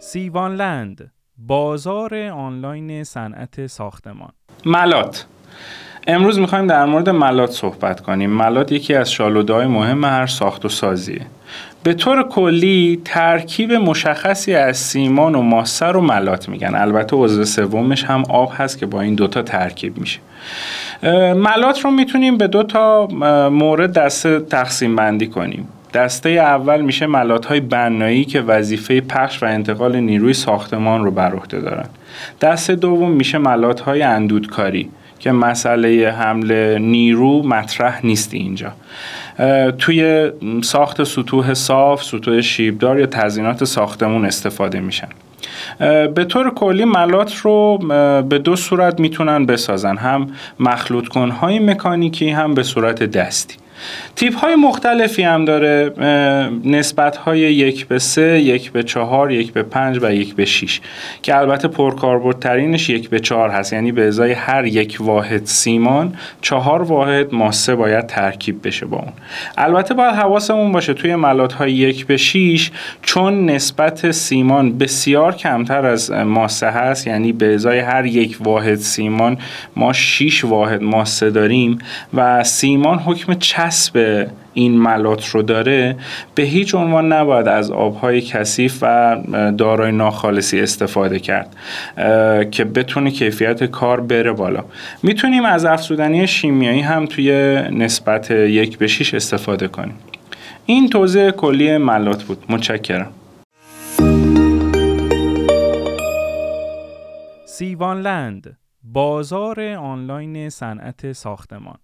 سیوانلند بازار آنلاین صنعت ساختمان. ملات. امروز می‌خوایم در مورد ملات صحبت کنیم. ملات یکی از شالودهای مهم هر ساخت و سازیه. به طور کلی ترکیب مشخصی از سیمان و ماسه رو ملات میگن. البته عضو سومش هم آب هست که با این دوتا ترکیب میشه. ملات رو می‌تونیم به دو تا مورد دسته تقسیم بندی کنیم. دسته اول میشه ملات های بنایی که وظیفه پخش و انتقال نیروی ساختمان رو بر عهده دارن. دسته دوم میشه ملات های اندودکاری که مسئله حمل نیرو مطرح نیست اینجا. توی ساخت سطوح صاف، سطوح شیبدار یا تزینات ساختمون استفاده میشن. به طور کلی ملات رو به دو صورت می‌تونن بسازن. هم مخلوط کنهای مکانیکی هم به صورت دستی. تیپ های مختلفی هم داره نسبت های یک به سه، یک به چهار، یک به پنج و یک به شیش که البته پرکاربردترینش یک به چهار هست. یعنی به ازای هر یک واحد سیمان چهار واحد ماسه باید ترکیب بشه با اون. البته باید حواسمون باشه توی ملات های یک به شیش چون نسبت سیمان بسیار کمتر از ماسه هست. یعنی به ازای هر یک واحد سیمان ما شیش واحد ماسه داریم و سیمان حکم چسب این ملات رو داره به هیچ عنوان نباید از آبهای کثیف و دارای ناخالصی استفاده کرد که بتونه کیفیت کار بره بالا. می‌تونیم از افزودنی شیمیایی هم توی نسبت یک به شیش استفاده کنیم. این توضیح کلی ملات بود. متشکرم. سیوانلند بازار آنلاین صنعت ساختمان.